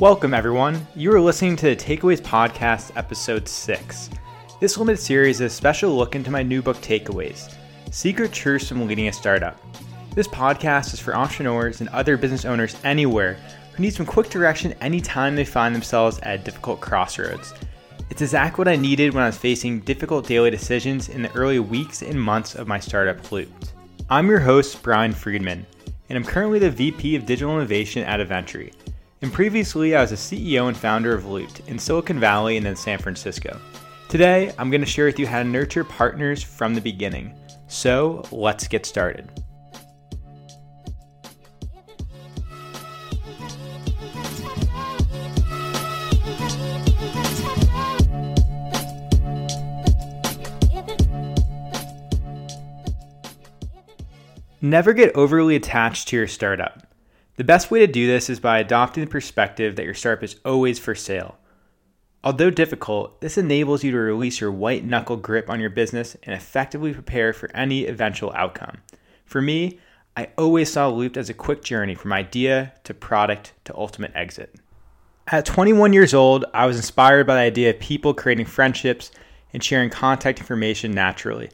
Welcome, everyone. You are listening to the Takeaways Podcast, Episode 6. This limited series is a special look into my new book, Takeaways Secret Truths from Leading a Startup. This podcast is for entrepreneurs and other business owners anywhere who need some quick direction anytime they find themselves at difficult crossroads. It's exactly what I needed when I was facing difficult daily decisions in the early weeks and months of my startup Looped. I'm your host, Brian Friedman, and I'm currently the VP of Digital Innovation at Aventri. And previously, I was a CEO and founder of Looped in Silicon Valley and then San Francisco. Today, I'm going to share with you how to nurture partners from the beginning. So, let's get started. Never get overly attached to your startup. The best way to do this is by adopting the perspective that your startup is always for sale. Although difficult, this enables you to release your white knuckle grip on your business and effectively prepare for any eventual outcome. For me, I always saw Looped as a quick journey from idea to product to ultimate exit. At 21 years old, I was inspired by the idea of people creating friendships and sharing contact information naturally.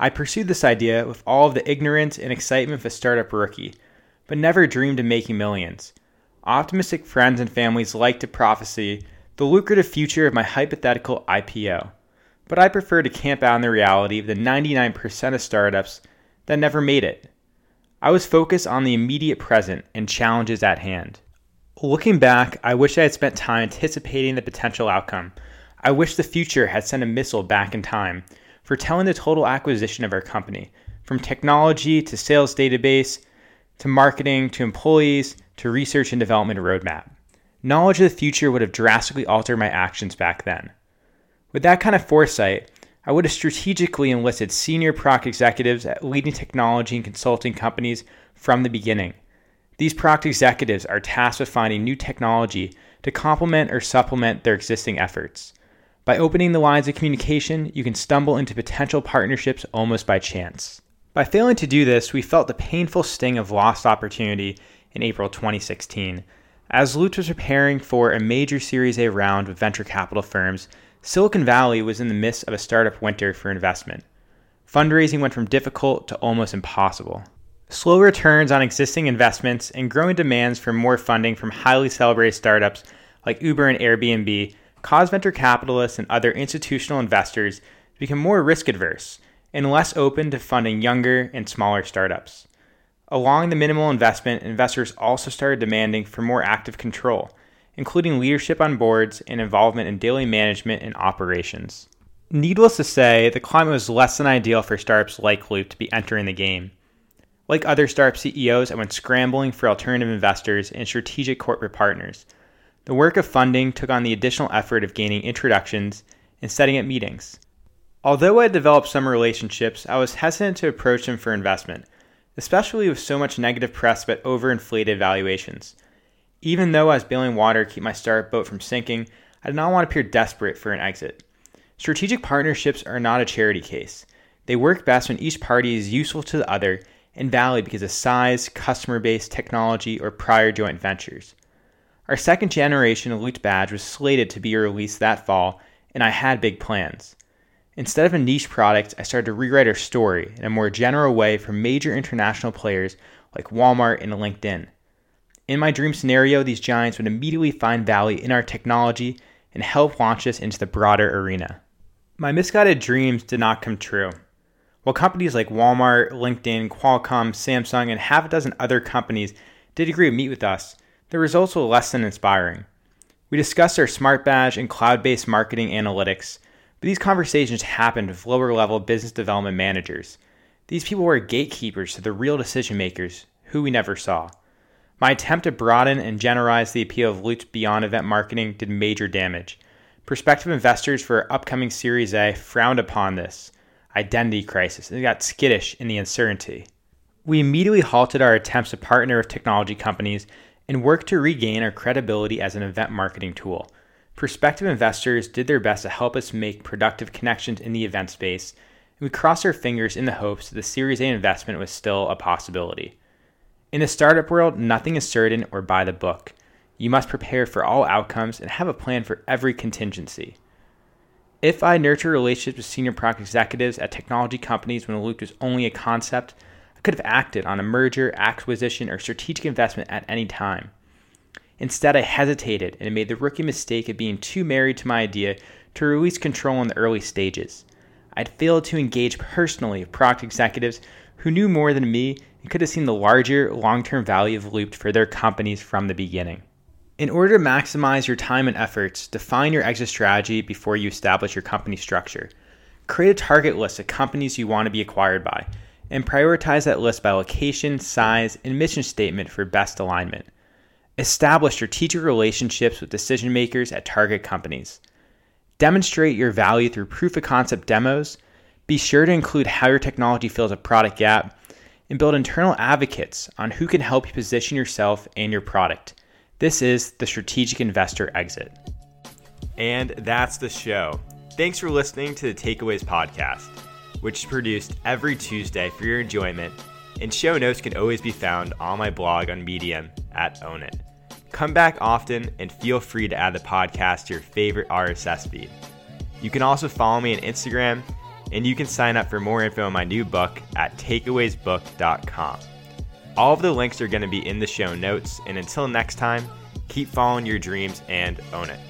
I pursued this idea with all of the ignorance and excitement of a startup rookie but never dreamed of making millions. Optimistic friends and families like to prophesy the lucrative future of my hypothetical IPO, but I prefer to camp out in the reality of the 99% of startups that never made it. I was focused on the immediate present and challenges at hand. Looking back, I wish I had spent time anticipating the potential outcome. I wish the future had sent a missile back in time, foretelling the total acquisition of our company, from technology to sales database to marketing to employees to research and development roadmap. Knowledge of the future would have drastically altered my actions back then. With that kind of foresight, I would have strategically enlisted senior product executives at leading technology and consulting companies from the beginning. These product executives are tasked with finding new technology to complement or supplement their existing efforts. By opening the lines of communication, you can stumble into potential partnerships almost by chance. By failing to do this, we felt the painful sting of lost opportunity in April 2016. As Looped was preparing for a major Series A round with venture capital firms, Silicon Valley was in the midst of a startup winter for investment. Fundraising went from difficult to almost impossible. Slow returns on existing investments and growing demands for more funding from highly celebrated startups like Uber and Airbnb caused venture capitalists and other institutional investors to become more risk adverse and less open to funding younger and smaller startups. Along the minimal investment, investors also started demanding for more active control, including leadership on boards and involvement in daily management and operations. Needless to say, the climate was less than ideal for startups like Looped to be entering the game. Like other startup CEOs, I went scrambling for alternative investors and strategic corporate partners. The work of funding took on the additional effort of gaining introductions and setting up meetings. Although I had developed some relationships, I was hesitant to approach them for investment, especially with so much negative press about overinflated valuations. Even though I was bailing water to keep my startup boat from sinking, I did not want to appear desperate for an exit. Strategic partnerships are not a charity case. They work best when each party is useful to the other and valid because of size, customer base, technology, or prior joint ventures. Our second generation Looped badge was slated to be released that fall, and I had big plans. Instead of a niche product, I started to rewrite our story in a more general way for major international players like Walmart and LinkedIn. In my dream scenario, these giants would immediately find value in our technology and help launch us into the broader arena. My misguided dreams did not come true. While companies like Walmart, LinkedIn, Qualcomm, Samsung, and half a dozen other companies did agree to meet with us, the results were less than inspiring. We discussed our smart badge and cloud based marketing analytics, but these conversations happened with lower level business development managers. These people were gatekeepers to the real decision makers, who we never saw. My attempt to broaden and generalize the appeal of Looped beyond event marketing did major damage. Prospective investors for our upcoming Series A frowned upon this identity crisis and got skittish in the uncertainty. We immediately halted our attempts to partner with technology companies and worked to regain our credibility as an event marketing tool. Prospective investors did their best to help us make productive connections in the event space, and we crossed our fingers in the hopes that the Series A investment was still a possibility. In the startup world, nothing is certain or by the book. You must prepare for all outcomes and have a plan for every contingency. If I nurture relationships with senior product executives at technology companies when a Loop was only a concept, I could have acted on a merger, acquisition, or strategic investment at any time. Instead, I hesitated and made the rookie mistake of being too married to my idea to release control in the early stages. I'd failed to engage personally with product executives who knew more than me and could have seen the larger long term value of Looped for their companies from the beginning. In order to maximize your time and efforts, define your exit strategy before you establish your company structure. Create a target list of companies you want to be acquired by, and prioritize that list by location, size, and mission statement for best alignment. Establish strategic relationships with decision makers at target companies. Demonstrate your value through proof of concept demos. Be sure to include how your technology fills a product gap, and build internal advocates on who can help you position yourself and your product. This is the Strategic Investor Exit. And that's the show. Thanks for listening to the Takeaways Podcast, which is produced every Tuesday for your enjoyment, and show notes can always be found on my blog on Medium at Own It. Come back often and feel free to add the podcast to your favorite RSS feed. You can also follow me on Instagram, and you can sign up for more info on my new book at takeawaysbook.com. All of the links are going to be in the show notes. And until next time, keep following your dreams and own it.